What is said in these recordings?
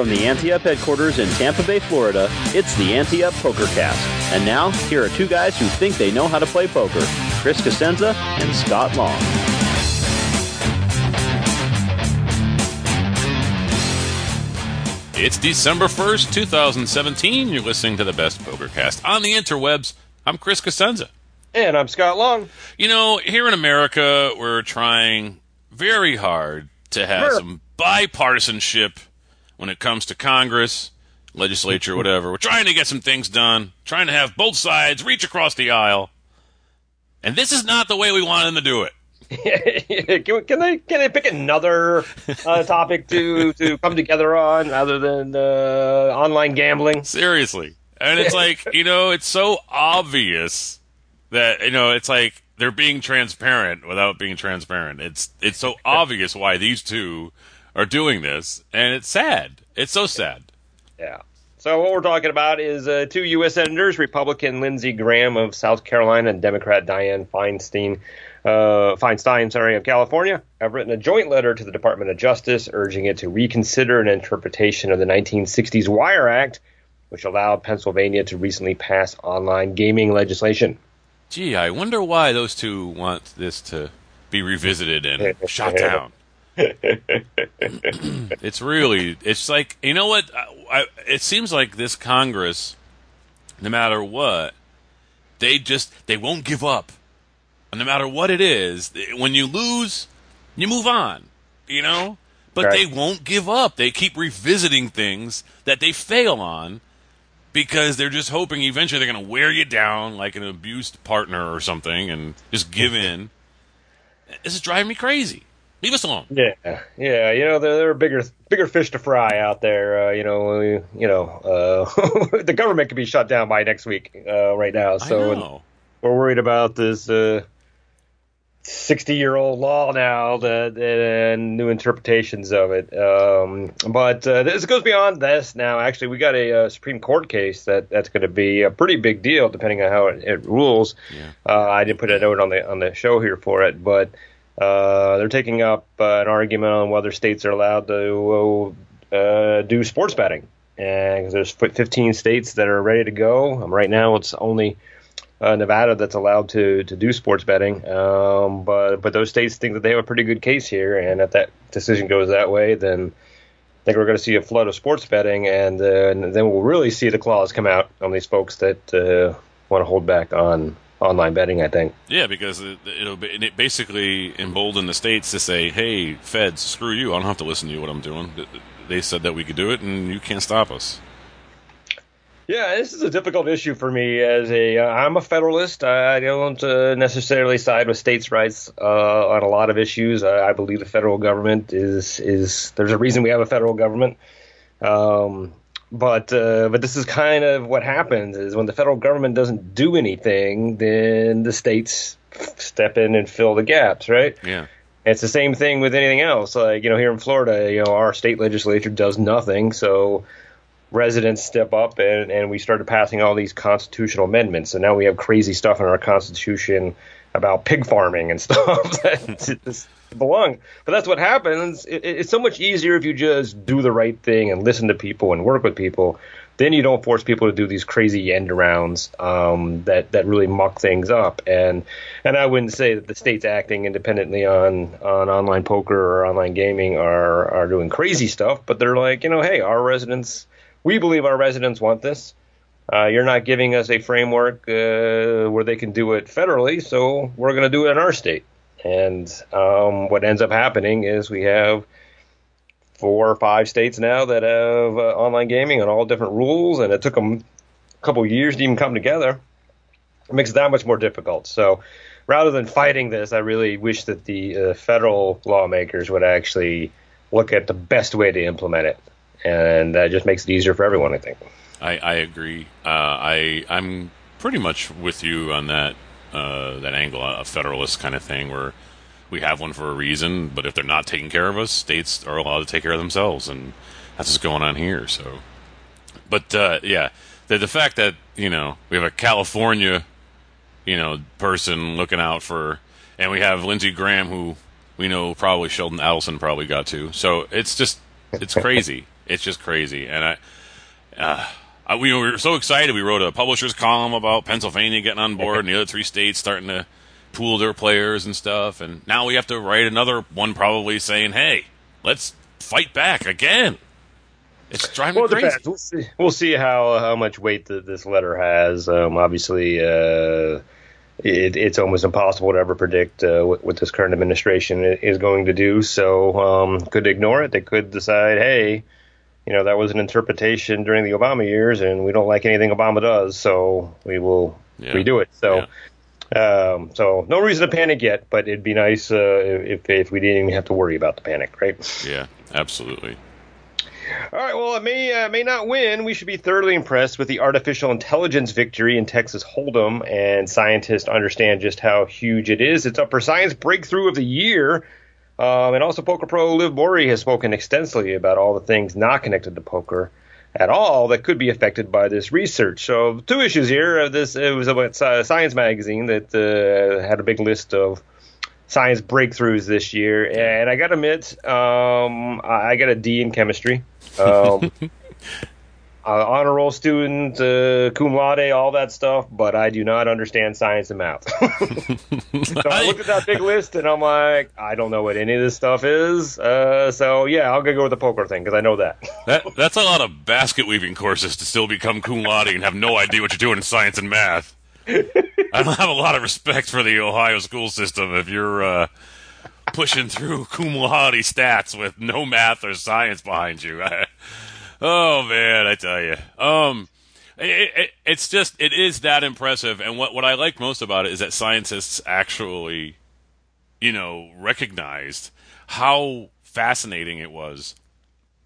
From the Ante Up headquarters in Tampa Bay, Florida, it's the Ante Up PokerCast. And now, here are two guys who think they know how to play poker Chris Cosenza and Scott Long. It's December 1st, 2017. You're listening to the best PokerCast on the interwebs. I'm Chris Cosenza. And I'm Scott Long. You know, here in America, we're trying very hard to have some bipartisanship when it comes to Congress, legislature, whatever. We're trying to get some things done, trying to have both sides reach across the aisle. And this is not the way we want them to do it. can, can, they can they pick another uh, topic to to come together on other than uh, online gambling? Seriously, and it's like you know, it's so obvious that you know, it's like they're being transparent without being transparent. It's it's so obvious why these two are doing this, and it's sad. It's so sad. Yeah. So what we're talking about is uh, two U.S. senators, Republican Lindsey Graham of South Carolina and Democrat Dianne Feinstein, uh, Feinstein, sorry, of California, have written a joint letter to the Department of Justice urging it to reconsider an interpretation of the 1960s Wire Act, which allowed Pennsylvania to recently pass online gaming legislation. Gee, I wonder why those two want this to be revisited and shot down. it's really, it's like, you know what? I, I, it seems like this Congress, no matter what, they just, they won't give up. no matter what it is, when you lose, you move on, you know? But right. they won't give up. They keep revisiting things that they fail on because they're just hoping eventually they're going to wear you down like an abused partner or something and just give in. This is driving me crazy. Leave us alone. Yeah, yeah. You know, there, there are bigger, bigger fish to fry out there. Uh, you know, you know, uh, the government could be shut down by next week. Uh, right now, so we're worried about this uh, sixty-year-old law now that, and new interpretations of it. Um, but uh, this goes beyond this. Now, actually, we got a, uh, Supreme Court case that that's going to be a pretty big deal, depending on how it, it rules. Yeah. I didn't put a note on the on the show here for it, but. Uh, they're taking up uh, an argument on whether states are allowed to uh, do sports betting. And there's 15 states that are ready to go. Um, right now, it's only uh, Nevada that's allowed to to do sports betting. Um, but but those states think that they have a pretty good case here, and if that decision goes that way, then I think we're going to see a flood of sports betting, and, uh, and then we'll really see the claws come out on these folks that uh, want to hold back on online betting. I think. Yeah, because it, will be, it basically embolden the states to say, "Hey, feds, screw you! I don't have to listen to you what I'm doing. They said that we could do it, and you can't stop us." Yeah, this is a difficult issue for me as a. uh, a federalist. I don't uh, necessarily side with states' rights uh, on a lot of issues. I believe the federal government is is. There's a reason we have a federal government. Um, but uh, but this is kind of what happens is when the federal government doesn't do anything, then the states step in and fill the gaps, right? Yeah. It's the same thing with anything else. Like you know, here in Florida, you know, our state legislature does nothing, so residents step up and, and we started passing all these constitutional amendments. So now we have crazy stuff in our constitution about pig farming and stuff belong. But that's what happens. It, it's so much easier if you just do the right thing and listen to people and work with people. Then you don't force people to do these crazy end arounds um, that that really muck things up. And and I wouldn't say that the states acting independently on on online poker or online gaming are are doing crazy stuff, but they're like, you know, hey, our residents, we believe our residents want this. Uh, you're not giving us a framework uh, where they can do it federally, so we're going to do it in our state. And um, what ends up happening is we have four or five states now that have uh, online gaming on all different rules, and it took them a couple years to even come together. It makes it that much more difficult. So rather than fighting this, I really wish that the uh, federal lawmakers would actually look at the best way to implement it, and that just makes it easier for everyone. I think. I, I agree. Uh, I I'm pretty much with you on that uh, that angle, a federalist kind of thing, where we have one for a reason, but if they're not taking care of us, states are allowed to take care of themselves, and that's what's going on here. So, but uh, yeah, the the fact that you know we have a California, you know, person looking out for, and we have Lindsey Graham who we know probably Sheldon Adelson probably got to. So it's just it's crazy. it's just crazy, and I. Uh, uh, we, we were so excited. We wrote a publisher's column about Pennsylvania getting on board and the other three states starting to pool their players and stuff. And now we have to write another one, probably saying, "Hey, let's fight back again." It's driving well, me crazy. Depends. We'll see. We'll see how how much weight the, this letter has. Um, obviously, uh, it, it's almost impossible to ever predict uh, what, what, this current administration is going to do. So, um, could ignore it. They could decide, hey you know, that was an interpretation during the Obama years, and we don't like anything Obama does, so we will yeah. redo it. So, yeah. um, so no reason to panic yet, but it'd be nice uh, if if we didn't even have to worry about the panic, right? Yeah, absolutely. All right. Well, it may uh, may not win. We should be thoroughly impressed with the artificial intelligence victory in Texas Hold'em, and scientists understand just how huge it is. It's up for science breakthrough of the year um, and also, Poker Pro Liv Boeree has spoken extensively about all the things not connected to poker at all that could be affected by this research. So, two issues here. This it was about uh, Science Magazine that uh, had a big list of science breakthroughs this year, and I got to admit, um, I got a D in chemistry. Um, uh, honor roll student, uh, cum laude, all that stuff, but I do not understand science and math. so I looked at that big list and I'm like, I don't know what any of this stuff is. Uh, so yeah, I'll go with the poker thing because I know that. that. That's a lot of basket weaving courses to still become cum laude and have no idea what you're doing in science and math. I don't have a lot of respect for the Ohio school system if you're uh, pushing through cum laude stats with no math or science behind you. I, Oh man, I tell you. Um, it, it, it's just it is that impressive, and what what I like most about it is that scientists actually, you know, recognized how fascinating it was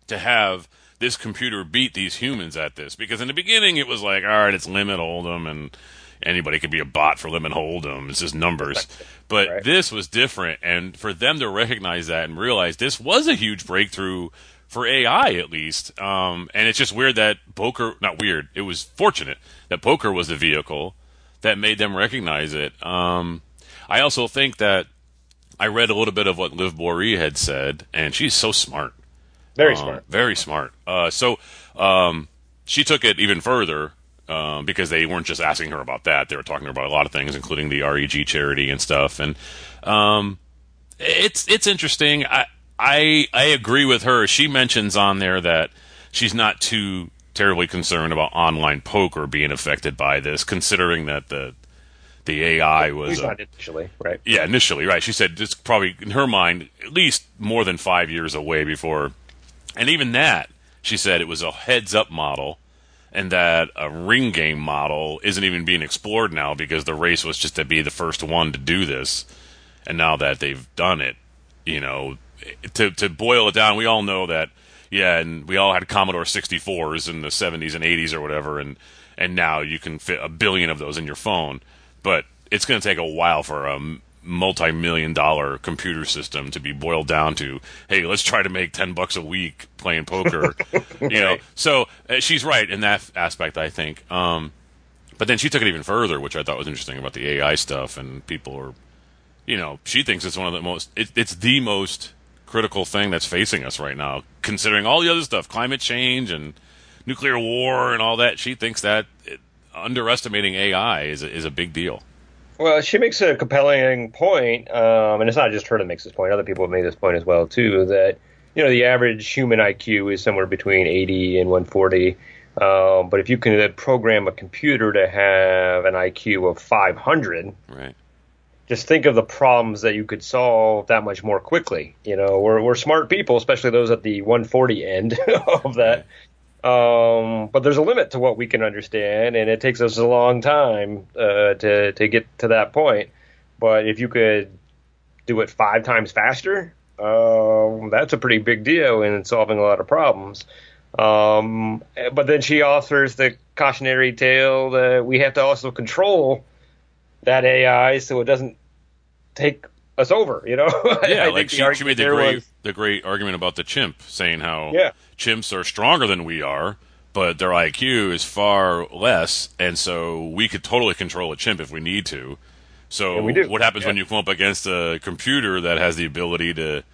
to have this computer beat these humans at this. Because in the beginning, it was like, all right, it's limit hold'em, and anybody could be a bot for limit hold'em. It's just numbers. But right. this was different, and for them to recognize that and realize this was a huge breakthrough for AI at least. Um, and it's just weird that poker, not weird, it was fortunate that poker was the vehicle that made them recognize it. Um, I also think that I read a little bit of what Liv Boeree had said, and she's so smart. Very um, smart. Very smart. Uh, so um, she took it even further um, because they weren't just asking her about that; they were talking about a lot of things, including the REG charity and stuff. And um, it's it's interesting. I I I agree with her. She mentions on there that she's not too terribly concerned about online poker being affected by this, considering that the the AI was uh, initially right. Yeah, initially right. She said it's probably in her mind at least more than five years away before, and even that she said it was a heads up model, and that a ring game model isn't even being explored now because the race was just to be the first one to do this, and now that they've done it, you know to to boil it down, we all know that yeah, and we all had Commodore 64s in the 70s and 80s or whatever, and and now you can fit a billion of those in your phone, but it's going to take a while for a multi-million dollar computer system to be boiled down to hey let's try to make 10 bucks a week playing poker you know? So uh, she's right in that aspect i think. Um, but then she took it even further which i thought was interesting about the ai stuff and people are you know she thinks it's one of the most it, it's the most critical thing that's facing us right now, considering all the other stuff, climate change and nuclear war and all that. She thinks that it, underestimating AI is a, is a big deal. Well, she makes a compelling point, um, and it's not just her that makes this point. Other people have made this point as well too. That you know the average human IQ is somewhere between 80 and 140. Um, but if you can then program a computer to have an IQ of 500, right just think of the problems that you could solve that much more quickly. You know, we're we're smart people, especially those at the 140 end of that. Um, but there's a limit to what we can understand, and it takes us a long time uh, to to get to that point. But if you could do it five times faster, um, that's a pretty big deal in solving a lot of problems. Um, but then she offers the cautionary tale that we have to also control that AI so it doesn't take us over. You know? Yeah, like she, she made the great was, the great argument about the chimp, saying how yeah. chimps are stronger than we are, but their IQ is far less, and so we could totally control a chimp if we need to. So what happens yeah. when you come up against a computer that has the ability to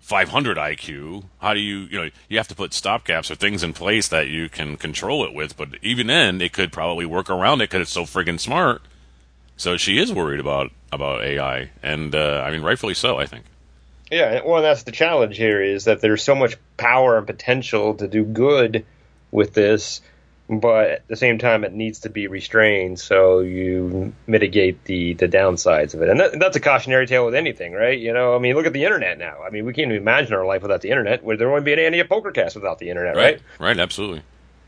500 IQ? How do you, you know, you have to put stopgaps or things in place that you can control it with. But even then, it could probably work around it because it's so friggin' smart. So she is worried about about AI, and uh, I mean, rightfully so, I think. Yeah, well, that's the challenge here is that there's so much power and potential to do good with this, but at the same time, it needs to be restrained so you mitigate the the downsides of it. And that, that's a cautionary tale with anything, right? You know, I mean, look at the internet now. I mean, we can't even imagine our life without the internet. Would There wouldn't be an any poker cast without the internet, right? Right, right absolutely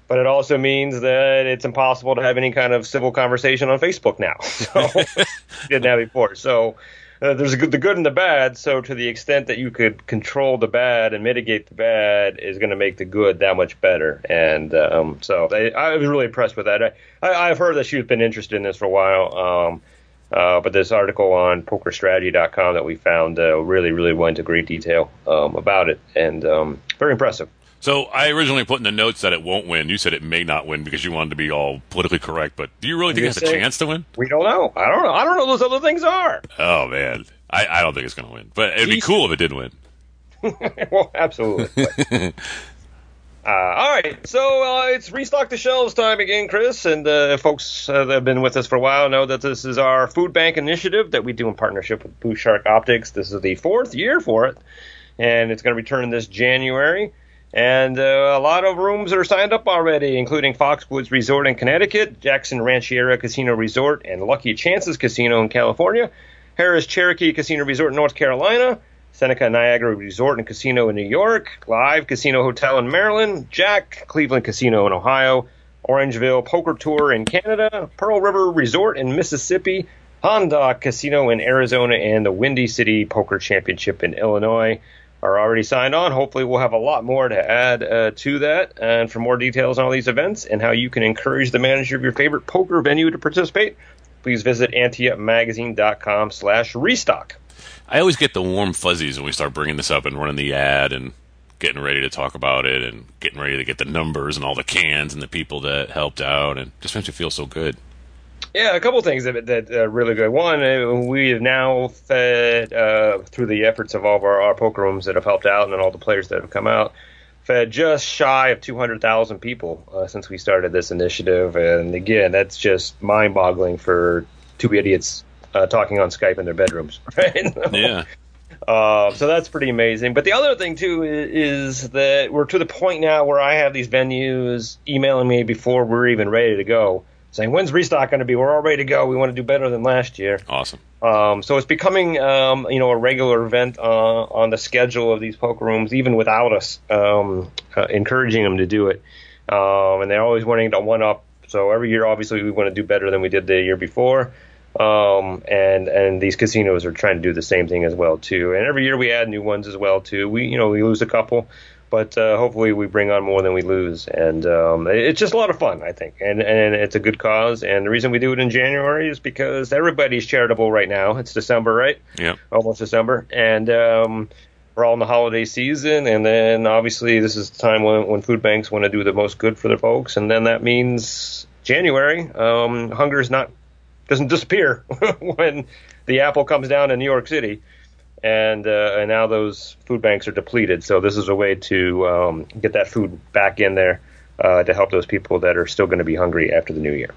but it also means that it's impossible to have any kind of civil conversation on Facebook now. So didn't have before. So uh, there's good, the good and the bad. So to the extent that you could control the bad and mitigate the bad is going to make the good that much better. And um, so I, I, was really impressed with that. I, have heard that she's been interested in this for a while. Um, uh, but this article on pokerstrategy.com that we found uh, really, really went into great detail um, about it, and um, very impressive. So I originally put in the notes that it won't win. You said it may not win because you wanted to be all politically correct. But do you really think it has a chance to win? We don't know. I don't know. I don't know those other things are. Oh man, I, I don't think it's going to win. But it'd be cool if it did win. well, absolutely. uh, all right, so uh, it's restock the shelves time again, Chris. And uh, folks uh, that have been with us for a while know that this is our food bank initiative that we do in partnership with Blue Shark Optics. This is the fourth year for it, and it's going to return this January. And uh, a lot of rooms are signed up already, including Foxwoods Resort in Connecticut, Jackson Rancheria Casino Resort, and Lucky Chances Casino in California, Harrah's Cherokee Casino Resort in North Carolina, Seneca Niagara Resort and Casino in New York, Live Casino Hotel in Maryland, Jack Cleveland Casino in Ohio, Orangeville Poker Tour in Canada, Pearl River Resort in Mississippi, Hon-Dah Casino in Arizona, and the Windy City Poker Championship in Illinois are already signed on. Hopefully, we'll have a lot more to add uh, to that. And for more details on all these events and how you can encourage the manager of your favorite poker venue to participate, please visit anteupmagazine.com slash restock. I always get the warm fuzzies when we start bringing this up and running the ad and getting ready to talk about it and getting ready to get the numbers and all the cans and the people that helped out and just makes me feel so good. Yeah, a couple things that, that are really good. One, uh, we have now fed uh, through the efforts of all of our, our poker rooms that have helped out, and then all the players that have come out, fed just shy of 200,000 people uh, since we started this initiative. And again, that's just mind-boggling for two idiots uh, talking on Skype in their bedrooms, right? Yeah. Uh, so that's pretty amazing. But the other thing too is, is, that we're to the point now where I have these venues emailing me before we're even ready to go saying, "When's restock going to be? We're all ready to go. We want to do better than last year." Awesome. Um, so it's becoming, um, you know, a regular event uh, on the schedule of these poker rooms, even without us um, uh, encouraging them to do it. Um, and they're always wanting to one up. So every year, obviously, we want to do better than we did the year before. Um, and and these casinos are trying to do the same thing as well too. And every year we add new ones as well too. We you know we lose a couple, but uh, hopefully we bring on more than we lose. And um, it's just a lot of fun, I think, and and it's a good cause. And the reason we do it in January is because everybody's charitable right now. It's December, right? Yeah, almost December, and um, we're all in the holiday season. And then obviously this is the time when when food banks want to do the most good for their folks, and then that means January. Um, hunger is not doesn't disappear when the apple comes down in New York City and uh, and now those food banks are depleted. So this is a way to um, get that food back in there uh, to help those people that are still going to be hungry after the new year.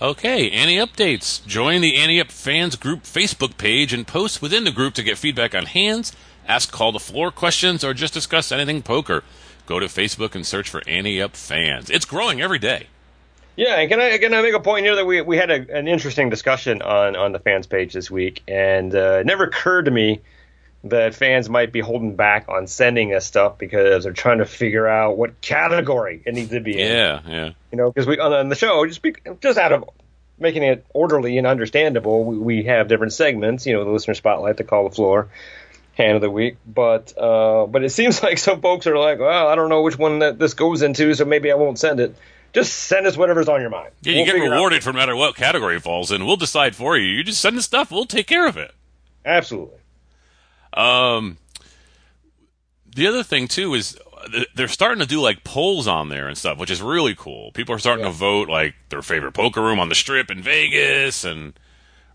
Okay, Ante updates. Join the Ante Up Fans Group Facebook page and post within the group to get feedback on hands, ask call the floor questions, or just discuss anything poker. Go to Facebook and search for Ante Up Fans. It's growing every day. Yeah, and can I can I make a point here that we we had a, an interesting discussion on on the fans page this week, and uh, it never occurred to me that fans might be holding back on sending us stuff because they're trying to figure out what category it needs to be in. Yeah, yeah. You know, because we on the show just be, just out of making it orderly and understandable, we, we have different segments. You know, the listener spotlight, the call the floor, hand of the week. But uh, but it seems like some folks are like, well, I don't know which one that this goes into, so maybe I won't send it. Just send us whatever's on your mind. Yeah, you We'll get figure it out. rewarded for no matter what category falls in. We'll decide for you. You just send us stuff. We'll take care of it. Absolutely. Um, the other thing too is they're starting to do like polls on there and stuff, which is really cool. People are starting Yeah. to vote like their favorite poker room on the Strip in Vegas, and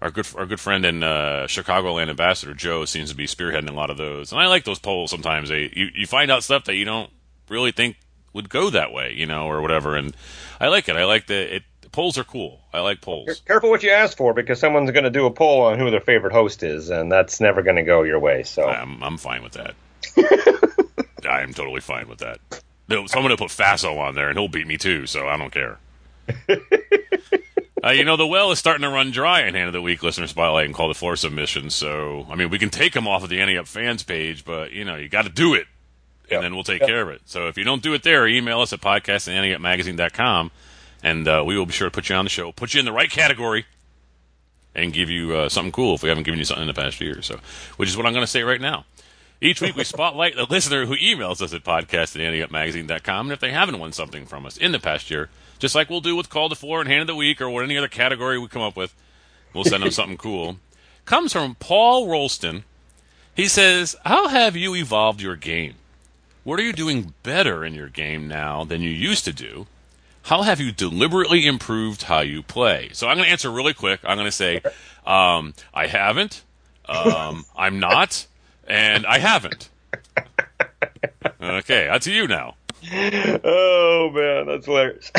our good our good friend and uh, Chicagoland ambassador Joe seems to be spearheading a lot of those. And I like those polls. Sometimes they you, you find out stuff that you don't really think would go that way, you know, or whatever. And I like it. I like the it. Polls are cool. I like polls. Careful what you ask for because someone's going to do a poll on who their favorite host is, and that's never going to go your way. So I'm I'm fine with that. I am totally fine with that. No, someone will put Faso on there, and he'll beat me too. So I don't care. uh, you know, the well is starting to run dry in Hand of the Week listener spotlight and call the floor submissions. So I mean, we can take them off of the Ante Up fans page, but you know, you got to do it, and Yep. then we'll take Yep. care of it. So if you don't do it there, email us at podcast at magazine.com, and uh, we will be sure to put you on the show, put you in the right category and give you uh, something cool if we haven't given you something in the past year. So, which is what I'm going to say right now. Each week we spotlight a listener who emails us at podcast at and if they haven't won something from us in the past year, just like we'll do with Call to Floor and Hand of the Week or what any other category we come up with, we'll send them something cool. Comes from Paul Rolston. He says, How have you evolved your game? What are you doing better in your game now than you used to do? How have you deliberately improved how you play? So I'm going to answer really quick. I'm going to say, um, I haven't, um, I'm not, and I haven't. Okay, that's you now. oh man, that's hilarious.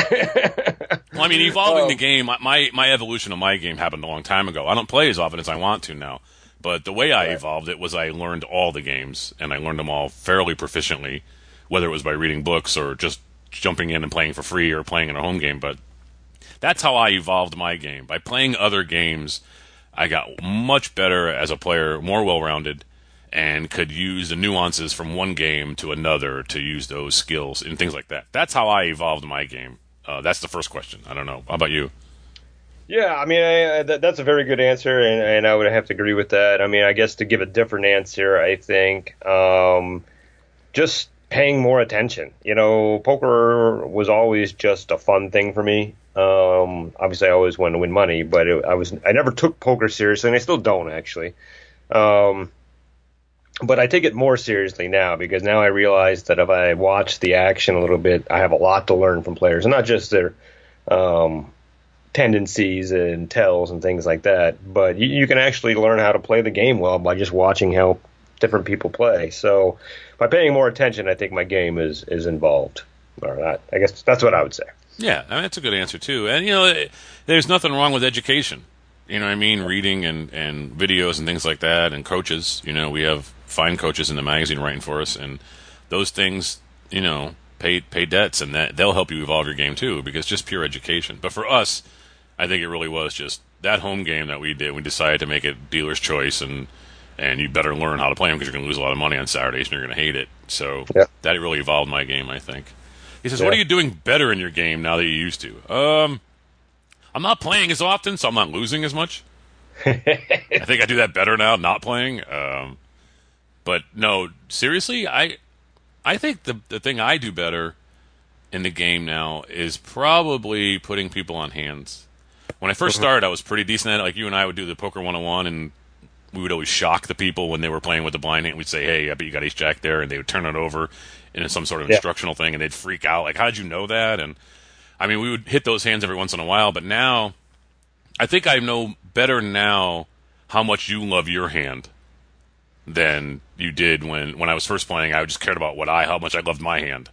Well, I mean, evolving Oh. the game, my my evolution of my game happened a long time ago. I don't play as often as I want to now, but the way I evolved it was I learned all the games and I learned them all fairly proficiently, whether it was by reading books or just jumping in and playing for free or playing in a home game. But that's how I evolved my game by playing other games. I got much better as a player, more well-rounded, and could use the nuances from one game to another to use those skills and things like that. That's how I evolved my game. Uh, that's the first question. I don't know. How about you? Yeah, I mean, I, that, that's a very good answer, and, and I would have to agree with that. I mean, I guess to give a different answer, I think um, just paying more attention. You know, poker was always just a fun thing for me. Um, obviously, I always wanted to win money, but it, I was I never took poker seriously, and I still don't actually. Um, but I take it more seriously now because now I realize that if I watch the action a little bit, I have a lot to learn from players, and not just their um, tendencies and tells and things like that. But you, you can actually learn how to play the game well by just watching how different people play. So by paying more attention, I think my game is is involved. Or not. I guess that's what I would say. Yeah, I mean, that's a good answer too. And you know, it, there's nothing wrong with education. You know what I mean? Reading and and videos and things like that, and coaches. You know, we have fine coaches in the magazine writing for us, and those things, you know, pay pay debts, and that they'll help you evolve your game too, because just pure education. But for us, I think it really was just that home game that we did. We decided to make it dealer's choice, and and you better learn how to play them because you're going to lose a lot of money on Saturdays, and you're going to hate it. So Yeah. that really evolved my game, I think. He says, Yeah. "What are you doing better in your game now that you used to?" Um, I'm not playing as often, so I'm not losing as much. I think I do that better now, not playing. Um, but no, seriously, I I think the the thing I do better in the game now is probably putting people on hands. When I 1st uh-huh. started, I was pretty decent at it. Like you and I would do the poker 101, and we would always shock the people when they were playing with the blind hand. We'd say, "Hey, I bet you got ace jack there," and they would turn it over in some sort of Yeah. instructional thing, and they'd freak out. Like, how did you know that? And I mean, we would hit those hands every once in a while, but now I think I know better now how much you love your hand than you did when when I was first playing. I just cared about what I how much I loved my hand.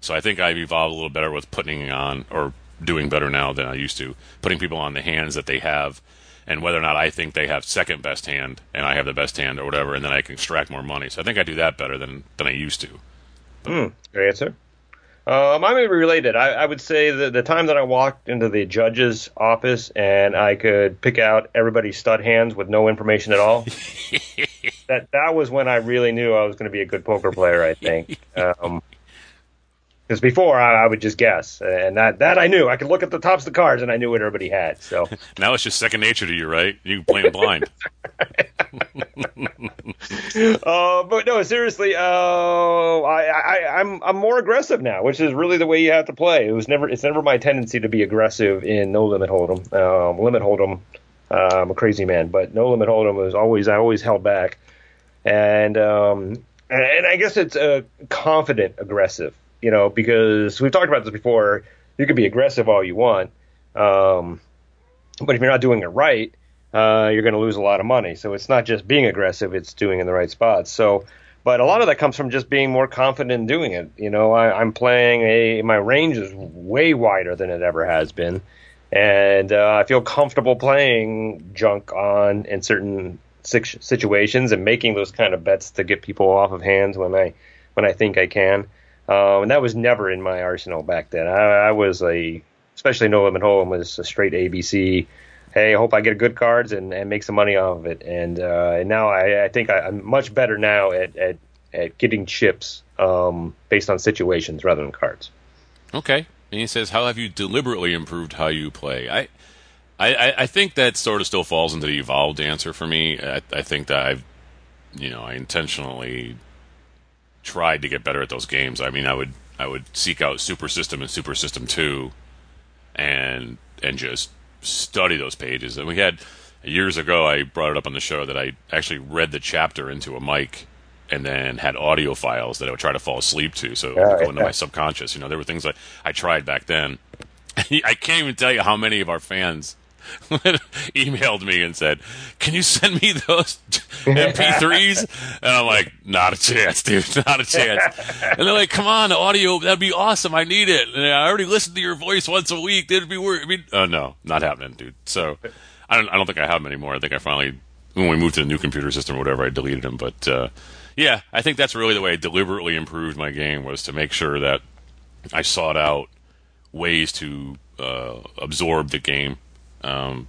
So I think I've evolved a little better with putting on or doing better now than I used to, putting people on the hands that they have, and whether or not I think they have second best hand and I have the best hand or whatever, and then I can extract more money. So I think I do that better than than I used to. Good answer. Um, I'm related. I, I would say that the time that I walked into the judge's office and I could pick out everybody's stud hands with no information at all, that that was when I really knew I was going to be a good poker player. I think. Um, because before I, I, would just guess, and that that I knew. I could look at the tops of the cards, and I knew what everybody had. So now it's just second nature to you, right? You play blind. uh, but no, seriously, uh, I, I, I'm I'm more aggressive now, which is really the way you have to play. It was never it's never my tendency to be aggressive in no limit hold'em. Um, limit hold'em, uh, I'm a crazy man, but no limit hold'em was always I always held back, and um, and I guess it's a confident aggressive you know, because we've talked about this before. You can be aggressive all you want, um, but if you're not doing it right, uh, you're going to lose a lot of money. So it's not just being aggressive; it's doing in the right spots. So, but a lot of that comes from just being more confident in doing it. You know, I, I'm playing a my range is way wider than it ever has been, and uh, I feel comfortable playing junk on in certain situations and making those kind of bets to get people off of hands when I when I think I can. Um, and that was never in my arsenal back then. I, I was a, especially No Limit Hold'em was a straight ABC. Hey, I hope I get good cards and, and make some money off of it. And, uh, and now I, I think I, am much better now at, at, at getting chips um, based on situations rather than cards. Okay. And he says, "How have you deliberately improved how you play?" I, I, I think that sort of still falls into the evolved answer for me. I, I think that I've, you know, I intentionally tried to get better at those games. I mean, I would I would seek out Super System and Super System Two, and and just study those pages. And we had years ago, I brought it up on the show that I actually read the chapter into a mic and then had audio files that I would try to fall asleep to, so yeah, go into yeah. my subconscious. You know, there were things I I tried back then. I can't even tell you how many of our fans emailed me and said, "Can you send me those MP3s?" And I'm like, "Not a chance, dude. Not a chance." And they're like, "Come on, the audio. That'd be awesome. I need it. And I already listened to your voice once a week. It'd be weird. I mean, oh no, not happening, dude. So I don't. I don't think I have them anymore. I think I finally, when we moved to the new computer system or whatever, I deleted them. But uh, yeah, I think that's really the way I deliberately improved my game was to make sure that I sought out ways to uh, absorb the game um,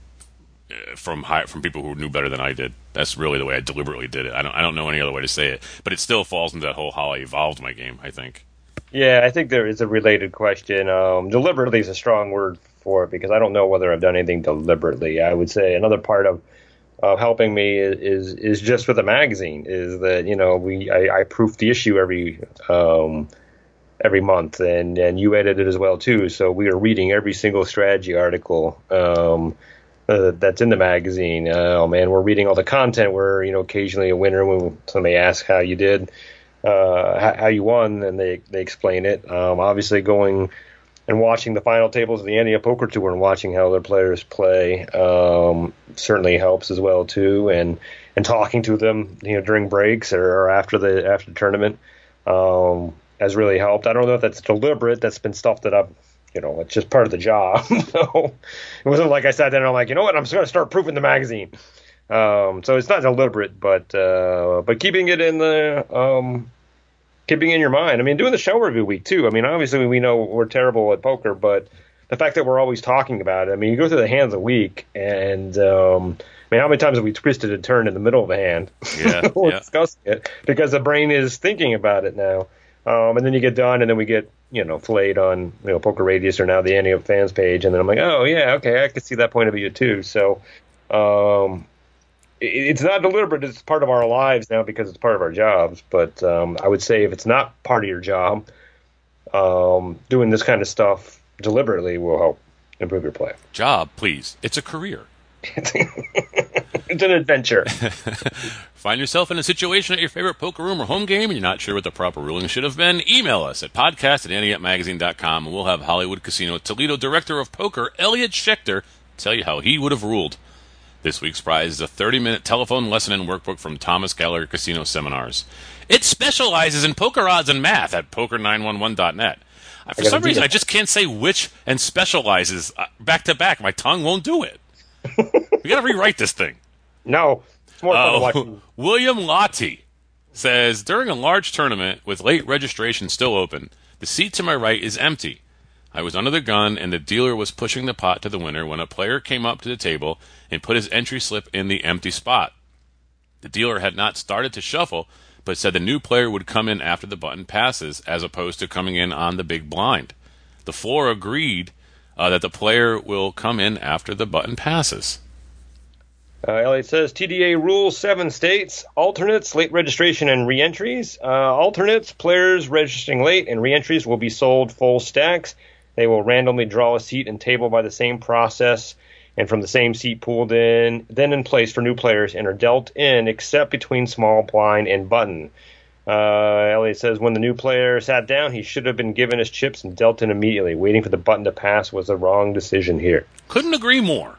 from high, from people who knew better than I did. That's really the way I deliberately did it. I don't I don't know any other way to say it, but it still falls into that whole how I evolved my game. I think. Yeah, I think there is a related question. Um, deliberately is a strong word for it because I don't know whether I've done anything deliberately. I would say another part of of helping me is, is, is just with the magazine is that you know we I, I proof the issue every um, every month, and and you edit it as well too. So we are reading every single strategy article um, uh, that's in the magazine. Oh man, we're reading all the content. We're you know occasionally a winner when somebody asks how you did, uh, how, how, you won, and they they explain it. Um, obviously, going and watching the final tables of the Ante Poker Tour and watching how other players play um, certainly helps as well too. And and talking to them, you know, during breaks or, or after the after the tournament. Um, has really helped. I don't know if that's deliberate. That's been stuff that I've, you know, it's just part of the job. so it wasn't like I sat there and I'm like, you know what, I'm just going to start proofing the magazine. Um, so it's not deliberate, but uh, but keeping it in the um, keeping in your mind. I mean, doing the show review week too. I mean, obviously we know we're terrible at poker, but the fact that we're always talking about it. I mean, you go through the hands a week, and um, I mean, how many times have we twisted and turned in the middle of a hand? Yeah, yeah. discussing it because the brain is thinking about it now. Um, and then you get done, and then we get you know flayed on you know Poker Radius or now the Up fans page, and then I'm like, oh yeah, okay, I can see that point of view too. So um, it, it's not deliberate; it's part of our lives now because it's part of our jobs. But um, I would say if it's not part of your job, um, doing this kind of stuff deliberately will help improve your play. Job, please. It's a career. it's an adventure. Find yourself in a situation at your favorite poker room or home game and you're not sure what the proper ruling should have been? Email us at podcast at anteupmagazine.com and we'll have Hollywood Casino Toledo Director of Poker, Elliot Schechter, tell you how he would have ruled. This week's prize is a 30 minute telephone lesson and workbook from Thomas Gallagher Casino Seminars. It specializes in poker odds and math at poker911.net. For some reason, I just can't say which and specializes uh, back to back. My tongue won't do it we got to rewrite this thing. No, more uh. William Lottie says during a large tournament with late registration still open, the seat to my right is empty. I was under the gun, and the dealer was pushing the pot to the winner when a player came up to the table and put his entry slip in the empty spot. The dealer had not started to shuffle, but said the new player would come in after the button passes, as opposed to coming in on the big blind. The floor agreed uh, that the player will come in after the button passes. Uh, Elliot says TDA rules seven states alternates, late registration, and reentries. Uh, alternates, players registering late and reentries will be sold full stacks. They will randomly draw a seat and table by the same process and from the same seat pooled in, then in place for new players and are dealt in except between small blind and button. Uh, Elliot says when the new player sat down, he should have been given his chips and dealt in immediately. Waiting for the button to pass was the wrong decision here. Couldn't agree more.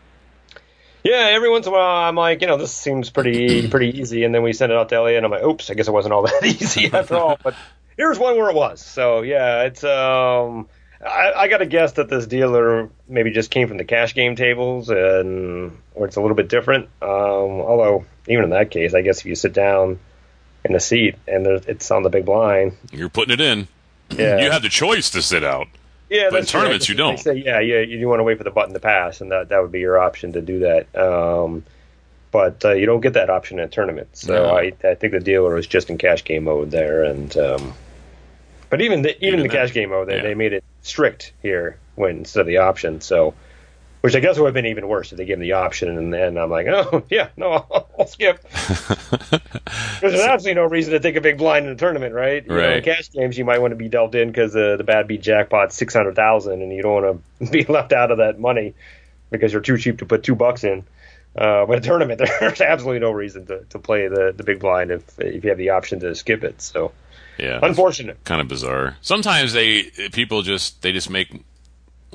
Yeah, every once in a while I'm like, you know, this seems pretty pretty easy, and then we send it out to Elliot, and I'm like, oops, I guess it wasn't all that easy after all. But here's one where it was. So yeah, it's um I, I got to guess that this dealer maybe just came from the cash game tables, and or it's a little bit different. Um, although even in that case, I guess if you sit down in the seat and it's on the big blind, you're putting it in. Yeah, you have the choice to sit out. Yeah, but in tournaments you don't. Say, yeah, yeah, you want to wait for the button to pass, and that that would be your option to do that. Um, but uh, you don't get that option in a tournament. So. I, I think the dealer was just in cash game mode there, and um, but even the, even, even the cash game mode, they, yeah. they made it strict here when instead of the option. So, which I guess would have been even worse if they gave him the option, and then I'm like, oh yeah, no, I'll, I'll skip. There's absolutely no reason to take a big blind in a tournament, right? You right. Know, in cash games, you might want to be delved in because uh, the bad beat jackpot six hundred thousand, and you don't want to be left out of that money because you're too cheap to put two bucks in. Uh, but a tournament, there's absolutely no reason to, to play the, the big blind if if you have the option to skip it. So yeah, unfortunate. Kind of bizarre. Sometimes they people just they just make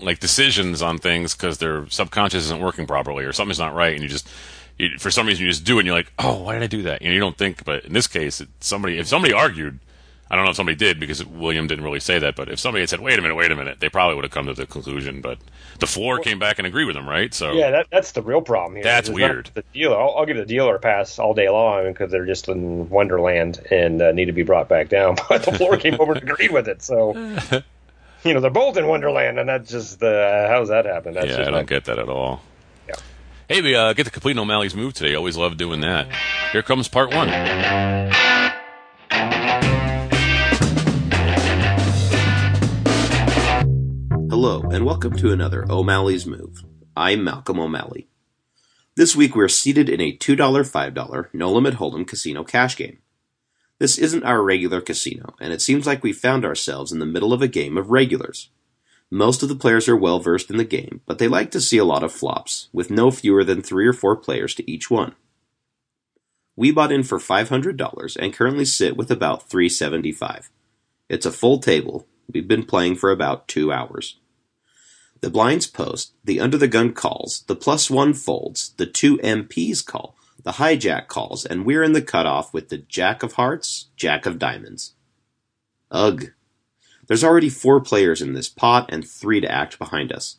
like decisions on things because their subconscious isn't working properly or something's not right, and you just you, for some reason you just do it, and you're like, oh, why did I do that? You know, you don't think. But in this case, it, somebody if somebody argued I don't know if somebody did because William didn't really say that, but if somebody had said, "Wait a minute, wait a minute," they probably would have come to the conclusion. But the floor well, came back and agreed with him, right? So yeah, that, that's the real problem here. That's weird. The dealer, I'll, I'll, give the dealer a pass all day long because they're just in Wonderland and uh, need to be brought back down. But the floor came over and agreed with it, so you know they're both in Wonderland, and that's just uh, how's that happen? That's yeah, I don't like, get that at all. Yeah. Hey, we uh, get to complete O'Malley's move today. Always love doing that. Here comes part one. Hello, and welcome to another O'Malley's Move. I'm Malcolm O'Malley. This week we're seated in a $2 $5 no limit hold'em casino cash game. This isn't our regular casino, and it seems like we found ourselves in the middle of a game of regulars. Most of the players are well versed in the game, but they like to see a lot of flops, with no fewer than three or four players to each one. We bought in for $500 and currently sit with about 375. It's a full table. We've been playing for about two hours. The blinds post, the under the gun calls, the plus one folds, the two MPs call, the hijack calls, and we're in the cutoff with the jack of hearts, jack of diamonds. Ugh. There's already four players in this pot and three to act behind us.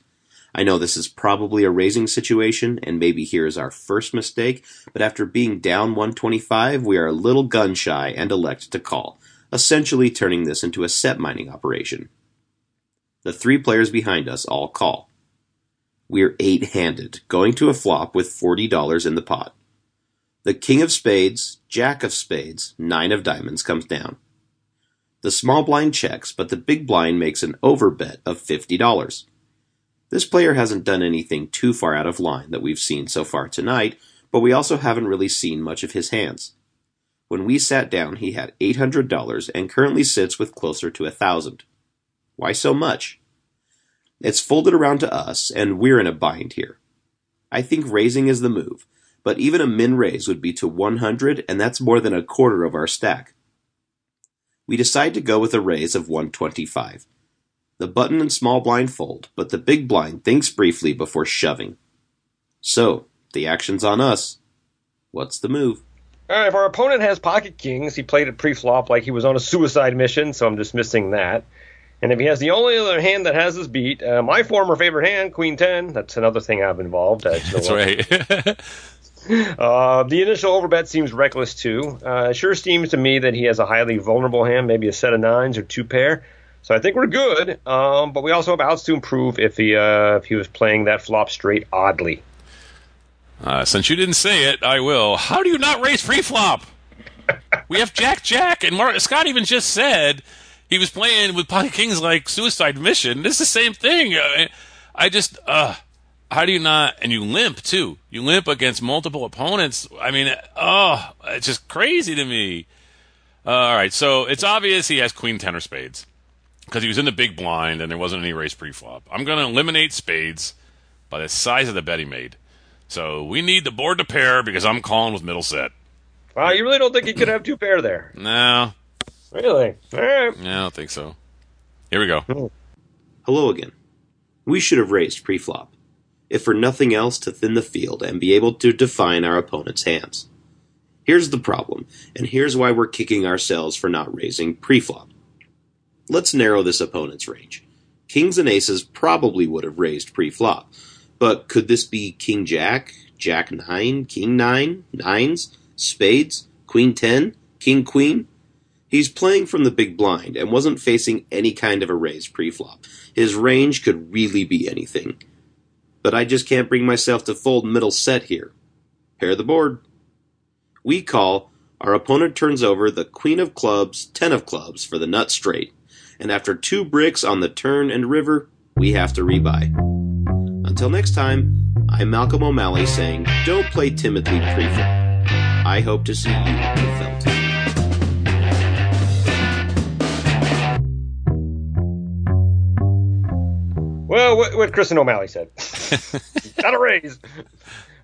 I know this is probably a raising situation, and maybe here is our first mistake, but after being down 125, we are a little gun shy and elect to call, essentially turning this into a set mining operation. The three players behind us all call. We're eight handed, going to a flop with $40 in the pot. The king of spades, jack of spades, nine of diamonds comes down. The small blind checks, but the big blind makes an overbet of $50. This player hasn't done anything too far out of line that we've seen so far tonight, but we also haven't really seen much of his hands. When we sat down, he had $800 and currently sits with closer to a thousand. Why so much? It's folded around to us, and we're in a bind here. I think raising is the move, but even a min raise would be to 100, and that's more than a quarter of our stack. We decide to go with a raise of 125. The button and small blind fold, but the big blind thinks briefly before shoving. So, the action's on us. What's the move? All right, if our opponent has pocket kings, he played it pre-flop like he was on a suicide mission, so I'm dismissing that. And if he has the only other hand that has his beat, uh, my former favorite hand, Queen 10, that's another thing I've involved. that's right. uh, the initial overbet seems reckless too. Uh, sure seems to me that he has a highly vulnerable hand, maybe a set of nines or two pair. So I think we're good, um, but we also have outs to improve if he uh, if he was playing that flop straight oddly. Uh, since you didn't say it, I will. How do you not raise pre-flop? we have Jack Jack, and Mark, Scott even just said he was playing with Pocket Kings like Suicide Mission. Is the same thing. I, I just, uh, how do you not? And you limp too. You limp against multiple opponents. I mean, oh, it's just crazy to me. Uh, all right, so it's obvious he has Queen Ten or Spades because he was in the big blind and there wasn't any race pre-flop. I'm going to eliminate Spades by the size of the bet he made. So we need the board to pair because I'm calling with middle set. Wow, you really don't think he could have two pair there? No, Really? All right. yeah, I don't think so. Here we go. Hello again. We should have raised preflop, if for nothing else to thin the field and be able to define our opponent's hands. Here's the problem, and here's why we're kicking ourselves for not raising preflop. Let's narrow this opponent's range. Kings and aces probably would have raised preflop, but could this be King Jack, Jack 9, King nine, nines, spades, Queen 10, King Queen? He's playing from the big blind and wasn't facing any kind of a raise pre-flop. His range could really be anything. But I just can't bring myself to fold middle set here. Pair the board. We call, our opponent turns over the queen of clubs, ten of clubs for the nut straight, and after two bricks on the turn and river, we have to rebuy. Until next time, I'm Malcolm O'Malley saying, don't play timidly pre-flop. I hope to see you in the felt. Well, what, what Chris and O'Malley said. Got a raise.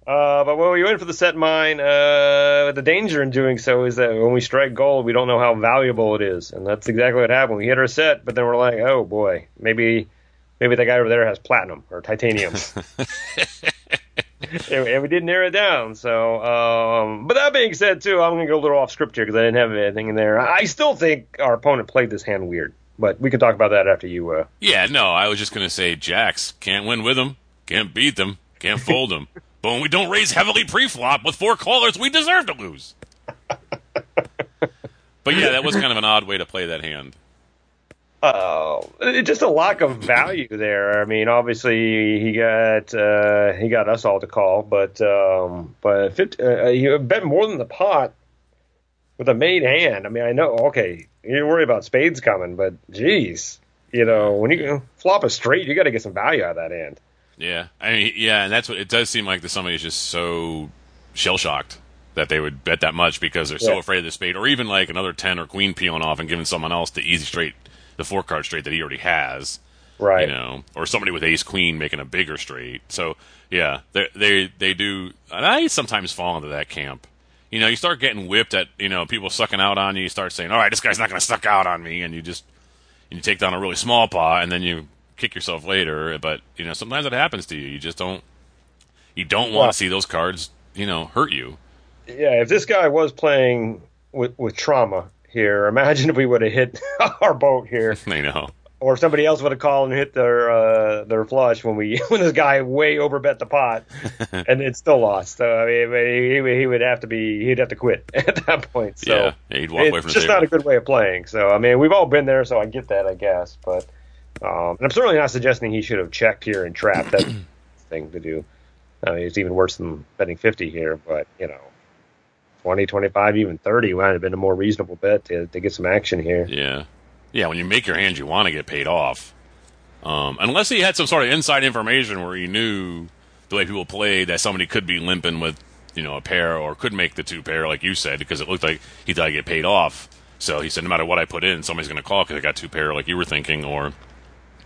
Uh, but when we went for the set mine, uh, the danger in doing so is that when we strike gold, we don't know how valuable it is, and that's exactly what happened. We hit our set, but then we're like, oh boy, maybe maybe that guy over there has platinum or titanium. and, and we didn't narrow it down. So, um, but that being said, too, I'm going to go a little off script here because I didn't have anything in there. I still think our opponent played this hand weird, but we can talk about that after you. Uh, Yeah, no, I was just going to say Jacks can't win with them, can't beat them, can't fold them. but when we don't raise heavily pre-flop with four callers, we deserve to lose. but yeah, that was kind of an odd way to play that hand. Oh, it's just a lack of value there. I mean, obviously he got uh, he got us all to call, but um, but 50, uh, you bet more than the pot with a made hand. I mean, I know. Okay, you worry about spades coming, but geez, you know when you flop a straight, you got to get some value out of that hand. Yeah, I mean, yeah, and that's what it does seem like that somebody is just so shell shocked that they would bet that much because they're so Yeah. afraid of the spade, or even like another ten or queen peeling off and giving someone else the easy straight, the four card straight that he already has. Right. you know, or somebody with ace queen making a bigger straight. So yeah, they they they do. And I sometimes fall into that camp. You know, you start getting whipped at you know people sucking out on you. You start saying, "All right, this guy's not going to suck out on me," and you just and you take down a really small paw, and then you kick yourself later. But you know, sometimes it happens to you. You just don't you don't want Well- to see those cards you know hurt you. Yeah, if this guy was playing with with trauma here, imagine if we would have hit our boat here. I know. Or somebody else would have called and hit their uh, their flush when we when this guy way overbet the pot and it still lost. So I mean, he, he would have to be he'd have to quit at that point. So yeah, yeah, he'd walk away it's from the just table. not a good way of playing. So I mean, we've all been there, so I get that, I guess. But um, and I'm certainly not suggesting he should have checked here and trapped. That thing to do. I mean, it's even worse than betting 50 here, but you know. 20, 25, even 30 might have been a more reasonable bet to, to get some action here. Yeah, yeah. When you make your hand, you want to get paid off. Um, unless he had some sort of inside information where he knew the way people played that somebody could be limping with, you know, a pair or could make the two pair, like you said, because it looked like he thought I'd get paid off. So he said, no matter what I put in, somebody's going to call because I got two pair, like you were thinking, or,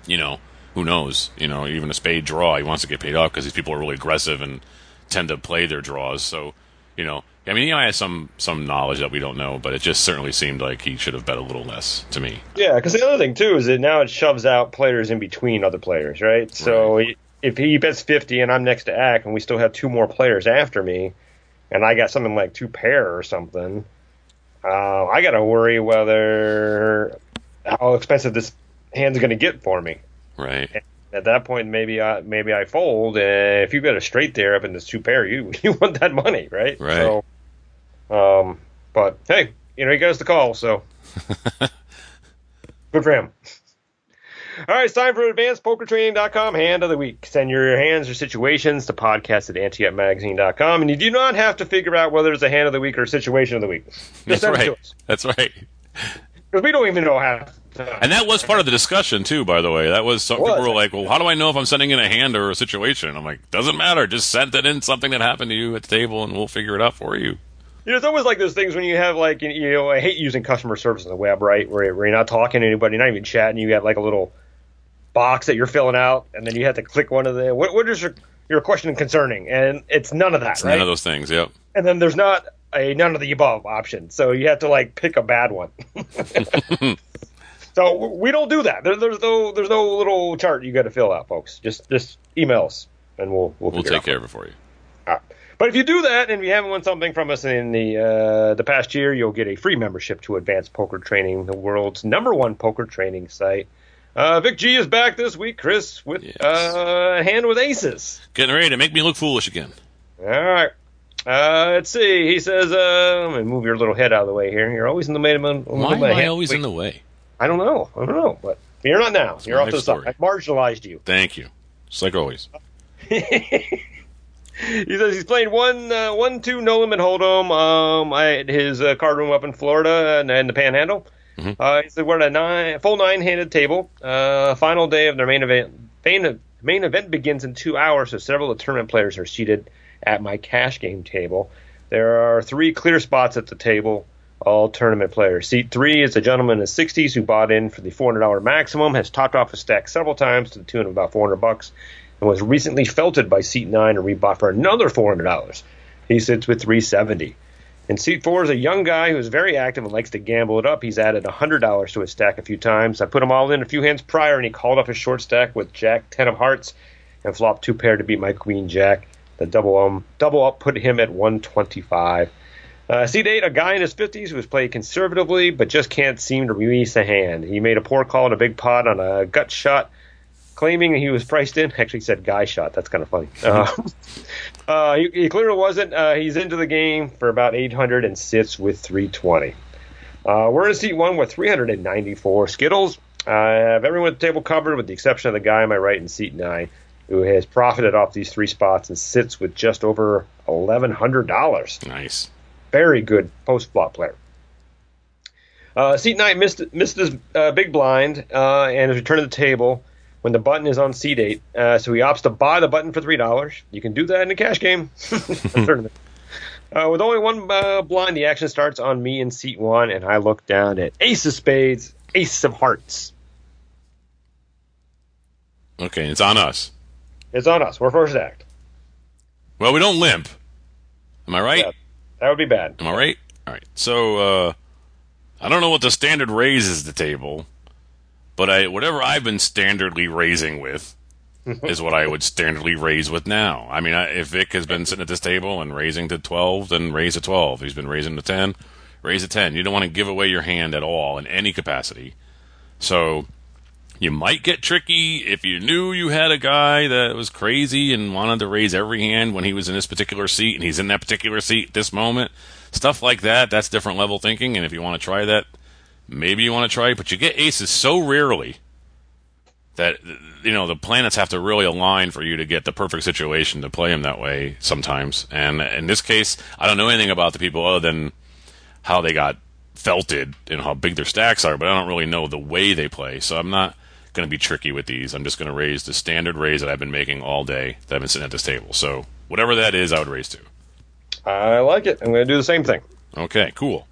you know, who knows? You know, even a spade draw, he wants to get paid off because these people are really aggressive and tend to play their draws. So, you know, I mean, he has some some knowledge that we don't know, but it just certainly seemed like he should have bet a little less to me. Yeah, because the other thing too is that now it shoves out players in between other players, right? So if he bets fifty and I'm next to act, and we still have two more players after me, and I got something like two pair or something, uh, I got to worry whether how expensive this hand's going to get for me. Right. At that point, maybe I maybe I fold. And if you've got a straight there up in this two pair, you you want that money, right? Right. So, um, but hey, you know he goes the call, so good for him. All right, it's time for advancedpokertraining.com hand of the week. Send your hands or situations to podcast at anteupmagazine.com, and you do not have to figure out whether it's a hand of the week or a situation of the week. Just That's send it to right. That's right. Because we don't even know how to. And that was part of the discussion too, by the way. That was some people were like, "Well, how do I know if I'm sending in a hand or a situation?" I'm like, "Doesn't matter. Just send it in something that happened to you at the table, and we'll figure it out for you." You know, it's always like those things when you have like you- know I hate using customer service on the web, right? Where, where you're not talking to anybody, not even chatting. You have like a little box that you're filling out, and then you have to click one of the what, what is your your question concerning, and it's none of that, It's right? none of those things. Yep. and then there's not a none of the above option, so you have to like pick a bad one. so we don't do that. There, there's no there's no little chart you got to fill out, folks. Just just email us, and we'll we'll, We'll take care of it for you. But if you do that and you haven't won something from us in the uh, the past year, you'll get a free membership to Advanced Poker Training, the world's number one poker training site. Uh, Vic G is back this week, Chris, with Yes. uh, a hand with aces. Getting ready to make me look foolish again. All right. Uh, let's see. He says, uh, let me move your little head out of the way here. You're always in the middle of Why am I always in the way? I don't know. I don't know. But you're not now. You're off to the life side. story. I marginalized you. Thank you. Just like always. He says he's playing one, uh, one, two, no limit hold'em. Um, at his uh, card room up in Florida and, and the Panhandle. Mhm. Uh, he said we're at a nine, full nine-handed table. Uh, final day of their main event. Main, main event begins in two hours, so several of the tournament players are seated at my cash game table. There are three clear spots at the table, all tournament players. Seat three is a gentleman in his 60s who bought in for the $400 maximum, has topped off his stack several times to the tune of about 400 bucks, and was recently felted by seat nine and rebought for another $400. He sits with 370. And seat four is a young guy who's very active and likes to gamble it up. He's added $100 to his stack a few times. I put him all in a few hands prior, and he called off his short stack with Jack 10 of hearts and flopped two pair to beat my Queen Jack. The double um, double up put him at 125. Uh, seat eight, a guy in his 50s who has played conservatively but just can't seem to release a hand. He made a poor call in a big pot on a gut shot, claiming he was priced in. Actually, said guy shot. That's kind of funny. Uh, uh, he, he clearly wasn't. Uh, he's into the game for about 800 and sits with 320. Uh, we're in seat one with 394 Skittles. I have everyone at the table covered with the exception of the guy on my right in seat nine who has profited off these three spots and sits with just over $1,100 Nice. Very good post flop player. Uh, seat nine missed missed his uh, big blind uh, and is returned to the table when the button is on seat eight. Uh, so he opts to buy the button for three dollars. You can do that in a cash game. Uh, with only one uh, blind, the action starts on me in seat one, and I look down at Ace of Spades, Ace of Hearts. Okay, it's on us. It's on us. We're first act. Well, we don't limp. Am I right? Yeah. That would be bad. Am I right? All right. So uh, I don't know what the standard raise is the table, but I whatever I've been standardly raising with is what I would standardly raise with now. I mean, I, if Vic has been sitting at this table and raising to twelve, then raise to twelve. He's been raising to ten, raise to ten. You don't want to give away your hand at all in any capacity. So you might get tricky if you knew you had a guy that was crazy and wanted to raise every hand when he was in this particular seat and he's in that particular seat at this moment. Stuff like that, that's different level thinking. And if you want to try that, maybe you want to try it. But you get aces so rarely that, you know, the planets have to really align for you to get the perfect situation to play them that way sometimes. And in this case, I don't know anything about the people other than how they got felted and how big their stacks are, but I don't really know the way they play. So I'm not going to be tricky with these. I'm just going to raise the standard raise that I've been making all day that I've been sitting at this table. So whatever that is, I would raise to. I like it. I'm going to do the same thing. Okay, cool.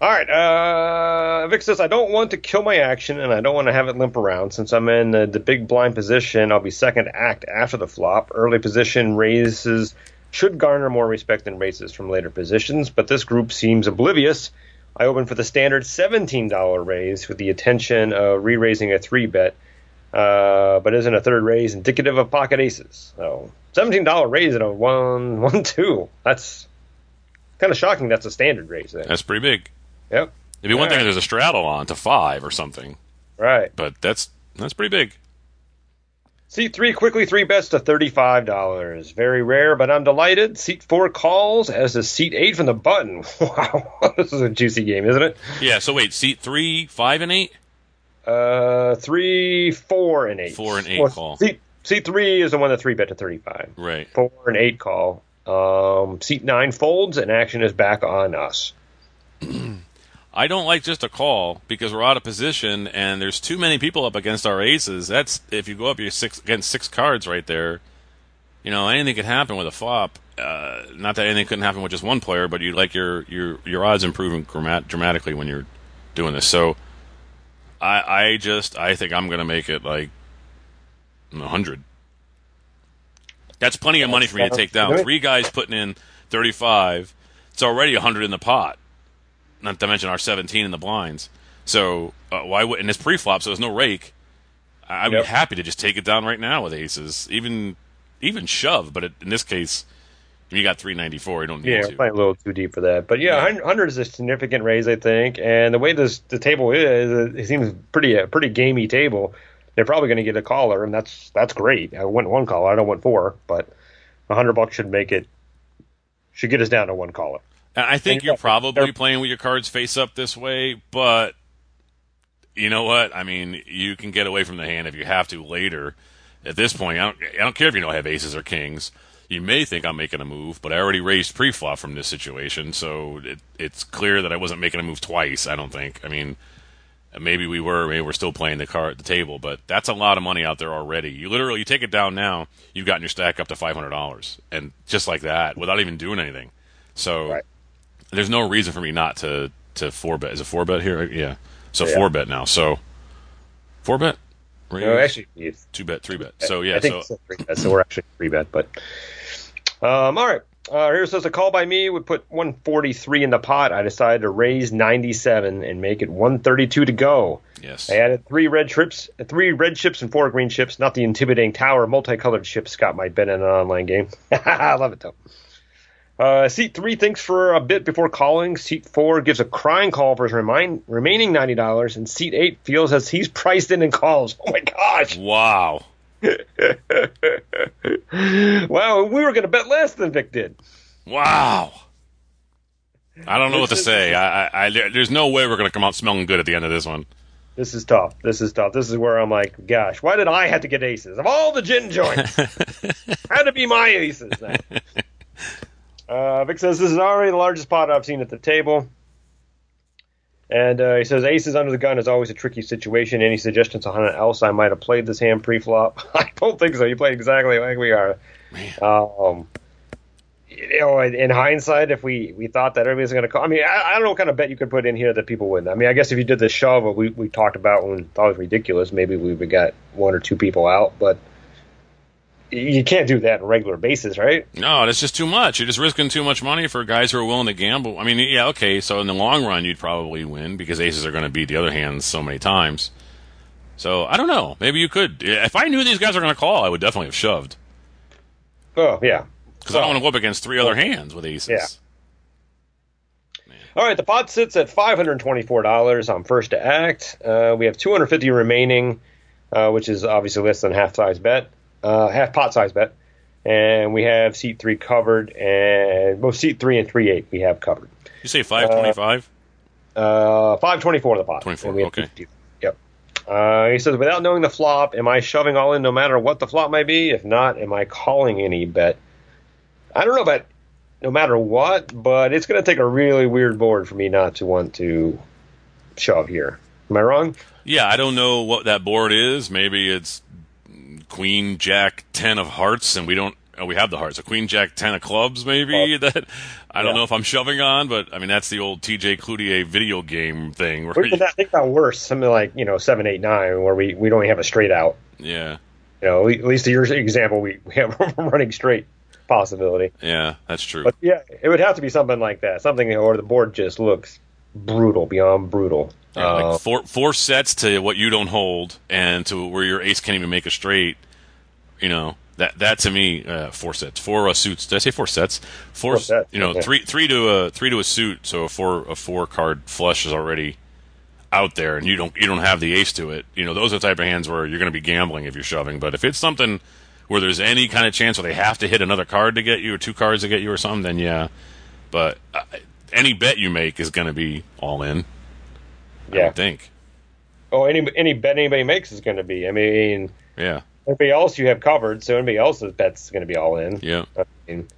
All right. Uh, Vic says, I don't want to kill my action, and I don't want to have it limp around. Since I'm in the, the big blind position, I'll be second act after the flop. Early position raises should garner more respect than raises from later positions, but this group seems oblivious. I open for the standard $17 raise with the intention of re-raising a three bet, uh, but isn't a third raise indicative of pocket aces? So $17 raise at a one one two. That's kind of shocking. That's a standard raise. Then. That's pretty big. Yep. It'd be one thing if there's a straddle on to five or something, Right. but that's that's pretty big. Seat three quickly three bets to $35. Very rare, but I'm delighted. Seat four calls as does seat eight from the button. Wow. this is a juicy game, isn't it? Yeah. So wait, seat three, five, and eight. Uh, three, four, and eight. Four and eight Well, call. Seat, seat three is the one that three bet to thirty-five. Right. Four and eight call. Um, seat nine folds, and action is back on us. I don't like just a call because we're out of position and there's too many people up against our aces. That's if you go up your six against six cards right there. You know anything could happen with a flop. Uh, not that anything couldn't happen with just one player, but you like your your your odds improving dramat- dramatically when you're doing this. So I I just I think I'm gonna make it like a hundred. That's plenty of money for me to take down. Three guys putting in thirty five. It's already a hundred in the pot not to mention our 17 in the blinds. So uh, why would and it's pre-flop, so there's no rake. I- I'd Yep. be happy to just take it down right now with aces, even even shove. But it, in this case, you got 394. You don't need Yeah, to. playing a little too deep for that. But yeah, Yeah. 100 is a significant raise, I think. And the way this the table is, it seems pretty a pretty gamey table. They're probably going to get a caller, and that's that's great. I want one caller. I don't want four, but 100 bucks should make it should get us down to one caller. I think you're probably playing with your cards face up this way, but you know what? I mean, you can get away from the hand if you have to later. At this point, I don't, I don't care if you don't have aces or kings. You may think I'm making a move, but I already raised pre-flop from this situation, so it, it's clear that I wasn't making a move twice. I don't think. I mean, maybe we were, maybe we're still playing the card, the table, but that's a lot of money out there already. You literally, you take it down now, you've gotten your stack up to five hundred dollars, and just like that, without even doing anything. So Right. There's no reason for me not to to four bet. Is it four bet here? Yeah. So Yeah. four bet now. So four bet. Raise, No, actually, two bet, three bet. So yeah. I think So bet, so we're actually three bet. But um, all right. Uh, here says a call by me would put 143 in the pot. I decided to raise 97 and make it 132 to go. yes. I added three red chips, three red chips and four green chips. Not the intimidating tower, multicolored chips Scott might bet in an online game. I love it though. Uh, seat three thinks for a bit before calling. Seat four gives a crying call for his remind, remaining ninety dollars, and seat eight feels as he's priced in and calls. Oh my gosh! Wow. Wow, we were going to bet less than Vic did. Wow. I don't know what to say. I, I, I, there's no way we're going to come out smelling good at the end of this one. This is tough. This is tough. This is where I'm like, gosh, why did I have to get aces of all the gin joints? had to be my aces now. Uh, Vic says this is already the largest pot I've seen at the table. And uh, he says aces under the gun is always a tricky situation. Any suggestions on how else I might have played this hand pre-flop? I don't think so. You played exactly like we are. Um, you know, in, in hindsight, if we, we thought that everybody's going to call, I mean, I, I don't know what kind of bet you could put in here that people wouldn't. I mean, I guess if you did the shove, what we, we talked about when thought it was ridiculous, maybe we would got one or two people out, but you can't do that on a regular basis, right? No, that's just too much. You're just risking too much money for guys who are willing to gamble. I mean, yeah, okay. So in the long run, you'd probably win because aces are going to beat the other hands so many times. So I don't know. Maybe you could. If I knew these guys were going to call, I would definitely have shoved Oh, yeah. because I don't want to go up against three other hands with aces. Yeah. All right, the pot sits at five hundred twenty-four dollars on first to act. Uh, we have two hundred fifty remaining, uh, which is obviously less than half size bet, uh, half pot size bet, and we have seat three covered, and both seat three and three eight we have covered. You say five twenty-five? Uh, five twenty-four the pot. 24, And we have okay. 50. Yep. Uh, he says, without knowing the flop, am I shoving all in no matter what the flop might be? If not, am I calling any bet? I don't know about no matter what, but it's going to take a really weird board for me not to want to shove here. Am I wrong? Yeah, I don't know what that board is. Maybe it's Queen Jack ten of hearts, and we don't. Oh, we have the hearts. A Queen Jack ten of clubs, maybe that. I don't Yeah. know if I'm shoving on, but I mean that's the old TJ Cloutier video game thing. Where you, that, think about worse, something like you know seven, eight, nine, where we we don't have a straight out. yeah, You know, at least your example, we, we have a running straight possibility. yeah, that's true. But yeah, it would have to be something like that, something where the board just looks brutal, beyond brutal. Yeah, Uh, like four four sets to what you don't hold, and to where your ace can't even make a straight. You know that that to me uh, four sets, four uh, suits. Did I say four sets? Four, Four sets, You know yeah. three three to a three to a suit. So a four a four card flush is already out there, and you don't you don't have the ace to it. You know those are the type of hands where you're going to be gambling if you're shoving. But if it's something where there's any kind of chance where they have to hit another card to get you or two cards to get you or something, then yeah. But uh, any bet you make is going to be all in. I yeah. would think. Oh, any any bet anybody makes is going to be. I mean, Yeah. everybody else you have covered, so anybody else's bet's is going to be all in. Yeah. I mean,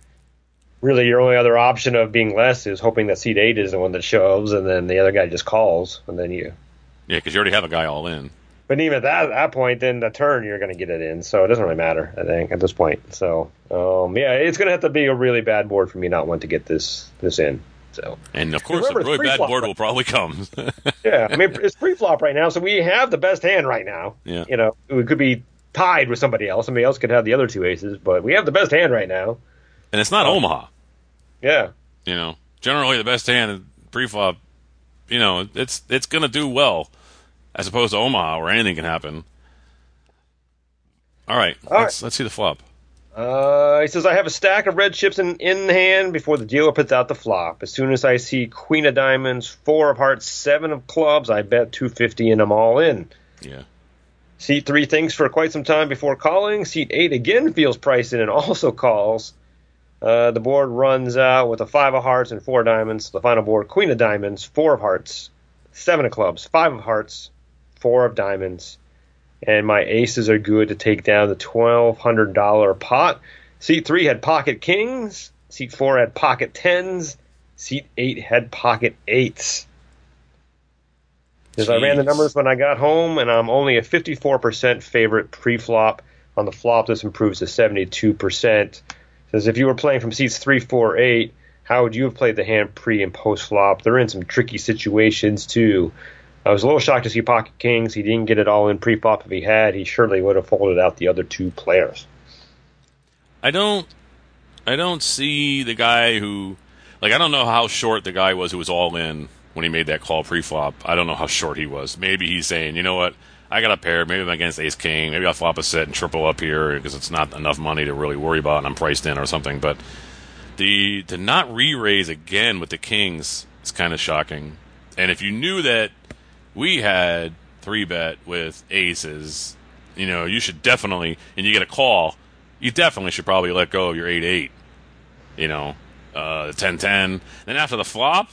really, your only other option of being less is hoping that seat eight is the one that shoves, and then the other guy just calls, and then you. Yeah, because you already have a guy all in. But even at that, that point, then the turn you're going to get it in, so it doesn't really matter. I think at this point. So um, yeah, it's going to have to be a really bad board for me not want to get this this in. So And of course, Remember, a really bad board right? will probably come. yeah, I mean it's pre-flop right now, so we have the best hand right now. Yeah. You know, we could be tied with somebody else. Somebody else could have the other two aces, but we have the best hand right now. and it's not Omaha. Yeah. You know, generally the best hand pre-flop. You know, it's it's going to do well, as opposed to Omaha, where anything can happen. All right, All let's let's see the flop. Uh, he says, I have a stack of red chips in, in hand before the dealer puts out the flop. As soon as I see queen of diamonds, four of hearts, seven of clubs, I bet 250 and I'm all in. Yeah, Seat three thinks for quite some time before calling. Seat eight again feels priced in and also calls. Uh, the board runs out with a five of hearts and four diamonds. The final board, queen of diamonds, four of hearts, seven of clubs, five of hearts, four of diamonds. And my aces are good to take down the $1,200 pot. Seat three had pocket kings. Seat four had pocket tens. Seat eight had pocket eights. Because I ran the numbers when I got home, and I'm only a 54% favorite pre-flop. On the flop, this improves to 72%. Says if you were playing from seats three, four, eight, how would you have played the hand pre and post flop? They're in some tricky situations too. I was a little shocked to see pocket kings. He didn't get it all in pre-flop. If he had, he surely would have folded out the other two players. I don't I don't see the guy who like I don't know how short the guy was who was all in when he made that call pre-flop. I don't know how short he was. Maybe he's saying, you know what, I got a pair. Maybe I'm against Ace King. Maybe I'll flop a set and triple up here because it's not enough money to really worry about, and I'm priced in or something. But the to not re-raise again with the Kings is kind of shocking. And if you knew that we had three bet with aces, you know, you should definitely, and you get a call, you definitely should probably let go of your eight eight. You know, uh, ten ten. Then after the flop,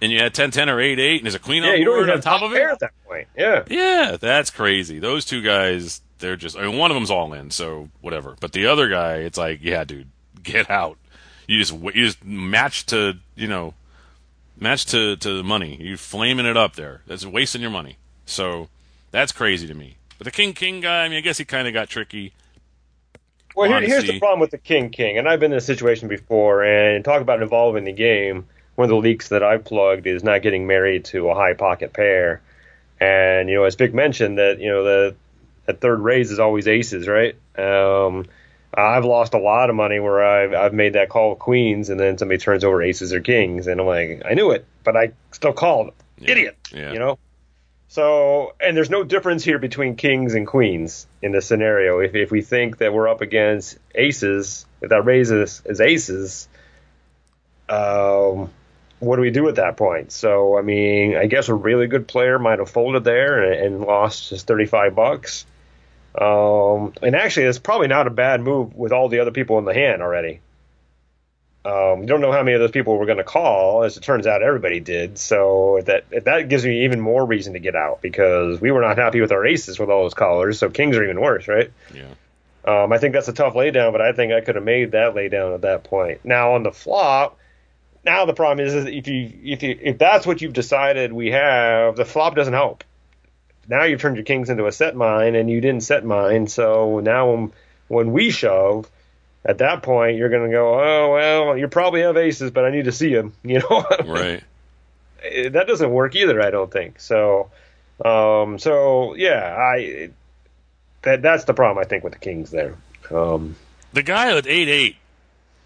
and you had ten ten or eight eight, and there's a queen Yeah, on you don't even on have top top of it. at that point. Yeah. Yeah, that's crazy. Those two guys, they're just. I mean, one of them's all in, so whatever. But the other guy, it's like, yeah, dude, get out. You just you just match to you know, match to to the money. You flaming it up there. That's wasting your money. So that's crazy to me. But the king king guy, I mean, I guess he kind of got tricky. Well, here, here's the problem with the king king, and I've been in this situation before. And talk about involving the game. One of the leaks that I've plugged is not getting married to a high pocket pair. And you know, as Vic mentioned, that you know the that third raise is always aces, right? Um, I've lost a lot of money where I've I've made that call with queens, and then somebody turns over aces or kings, and I'm like, I knew it, but I still called. Yeah. Idiot. Yeah. You know. So, and there's no difference here between kings and queens in this scenario. If, if we think that we're up against aces, if that raises is aces, um, what do we do at that point? So, I mean, I guess a really good player might have folded there and, and lost his 35 bucks. Um, and actually, it's probably not a bad move with all the other people in the hand already. Um, you don't know how many of those people were going to call. As it turns out, everybody did. So that that gives me even more reason to get out because we were not happy with our aces with all those callers. So kings are even worse, right? Yeah. Um, I think that's a tough laydown, but I think I could have made that laydown at that point. Now on the flop, now the problem is, is if you if you if that's what you've decided we have, the flop doesn't help. Now you've turned your kings into a set mine, and you didn't set mine. So now when, when we shove, at that point you're going to go, oh well, you probably have aces, but I need to see them. You know, Right. that doesn't work either. I don't think so. Um, so yeah, I that that's the problem I think with the Kings there. Um, The guy with eight eight.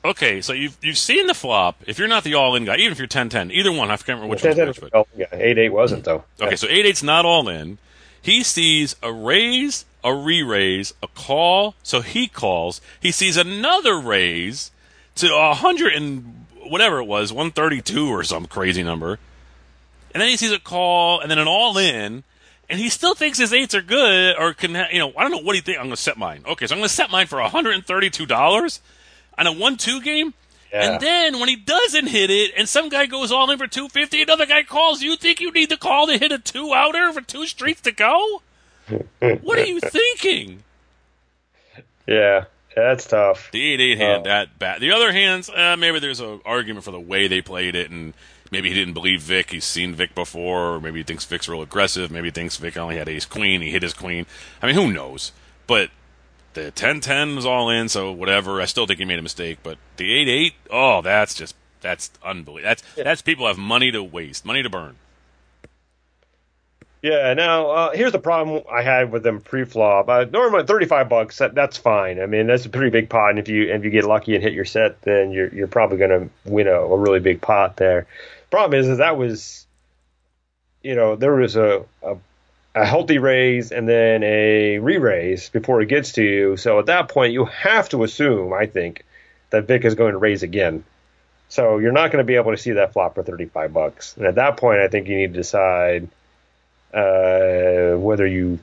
Okay, so you've you've seen the flop. If you're not the all in guy, even if you're 10-10, either one, I can't remember which one's which, but well, yeah, eight eight wasn't though. Okay, so 8 8's not all in. He sees a raise, a re raise, a call, so he calls. He sees another raise to a 100 and whatever it was, 132 or some crazy number. And then he sees a call and then an all in, and he still thinks his eights are good or can, ha- you know, I don't know what he think. I'm going to set mine. Okay, so I'm going to set mine for $132 on a 1 2 game. Yeah. And then when he doesn't hit it, and some guy goes all in for 250, another guy calls, you think you need the call to hit a two outer for two streets to go? what are you thinking? Yeah, that's tough. The 8 8 hand, Oh. that bad. The other hands, uh, maybe there's an argument for the way they played it, and maybe he didn't believe Vic. He's seen Vic before, or maybe he thinks Vic's real aggressive. Maybe he thinks Vic only had ace queen. He hit his queen. I mean, who knows? But the 10 10 was all in, so whatever. I still think he made a mistake, but the 8 8, oh, that's just, that's unbelievable. That's, that's people have money to waste, money to burn. Yeah. Now, uh, here's the problem I had with them pre-flop. Uh, normally, 35 bucks. That, that's fine. I mean, that's a pretty big pot. And if you if you get lucky and hit your set, then you're you're probably going to win a, a really big pot there. Problem is, is that was, you know, there was a, a a healthy raise and then a re-raise before it gets to you. So at that point, you have to assume, I think, that Vic is going to raise again. So you're not going to be able to see that flop for 35 bucks. And at that point, I think you need to decide uh, whether you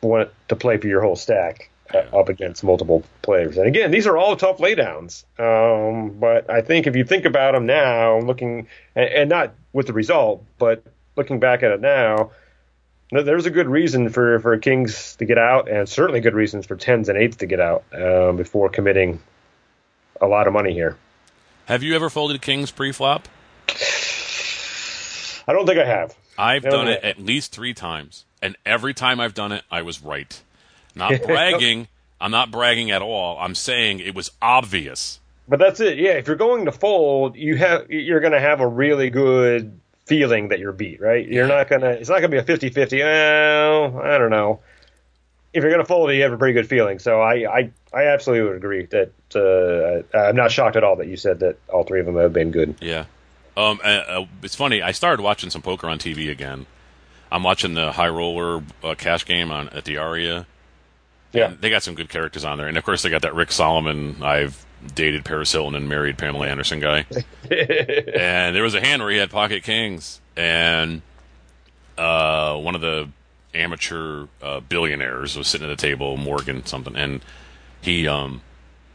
want to play for your whole stack uh, up against multiple players. And again, these are all tough laydowns. Um, but I think if you think about them now, looking and, and not with the result, but looking back at it now, there's a good reason for, for kings to get out, and certainly good reasons for tens and eights to get out um, before committing a lot of money here. Have you ever folded kings pre flop? I don't think I have. I've No, done no. it at least three times, and every time I've done it, I was right. Not bragging. I'm not bragging at all. I'm saying it was obvious. But that's it. Yeah, if you're going to fold, you have you're going to have a really good feeling that you're beat, right? You're not going to it's not going to be a 50-50. Well, I don't know. If you're going to fold, it, you have a pretty good feeling. So I I, I absolutely would agree that uh, I'm not shocked at all that you said that all three of them have been good. Yeah. Um, uh, uh, it's funny. I started watching some poker on TV again. I'm watching the High Roller uh, cash game on at the Aria. Yeah. They got some good characters on there, and of course they got that Rick Solomon. I've dated Paris Hilton and married Pamela Anderson guy. and there was a hand where he had pocket kings, and uh, one of the amateur uh, billionaires was sitting at the table, Morgan something, and he um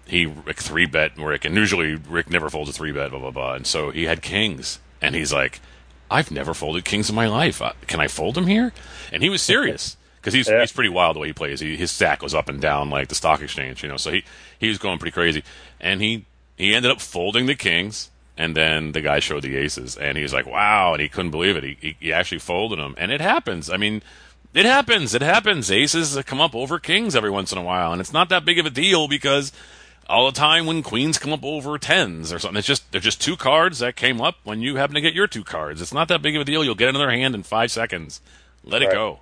he three bet Rick, and usually Rick never folds a three bet, blah blah blah, and so he had kings, and he's like, I've never folded kings in my life. Uh, Can I fold them here? And he was serious because he's Yeah. he's pretty wild the way he plays. He, his stack goes up and down like the stock exchange, you know. So he he was going pretty crazy, and he he ended up folding the kings. And then the guy showed the aces, and he was like, "Wow!" And he couldn't believe it. He, he, he actually folded them, and it happens. I mean, it happens. It happens. Aces come up over kings every once in a while, and it's not that big of a deal because all the time when queens come up over tens or something, it's just they're just two cards that came up when you happen to get your two cards. It's not that big of a deal. You'll get another hand in five seconds. Let it go.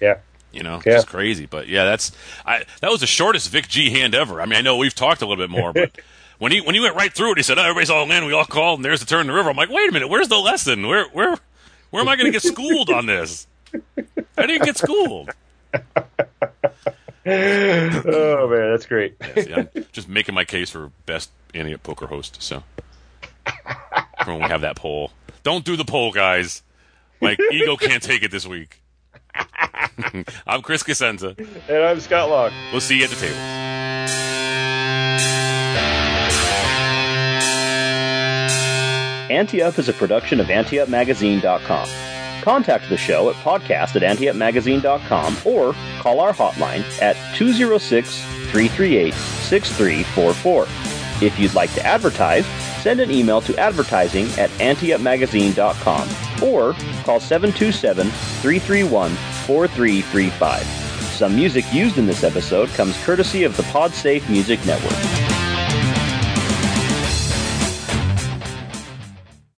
Yeah. You know, Yeah. just crazy. But yeah, that's I. That was the shortest Vic G hand ever. I mean, I know we've talked a little bit more, but when he when he went right through it, he said, oh, "Everybody's all in. We all called, and there's the turn in the river." I'm like, "Wait a minute. Where's the lesson? Where where where am I going to get schooled on this? I didn't get schooled." Oh man, that's great. I'm just making my case for best idiot poker host. So when we have that poll, don't do the poll, guys. Like ego can't take it this week. I'm Chris Cosenza. And I'm Scott Locke. We'll see you at the table. Ante Up is a production of AnteUpMagazine.com. Contact the show at podcast at AnteUpMagazine.com or call our hotline at 206-338-6344. If you'd like to advertise, send an email to advertising at AnteUpMagazine.com or call 727-331-4335. Some music used in this episode comes courtesy of the PodSafe Music Network.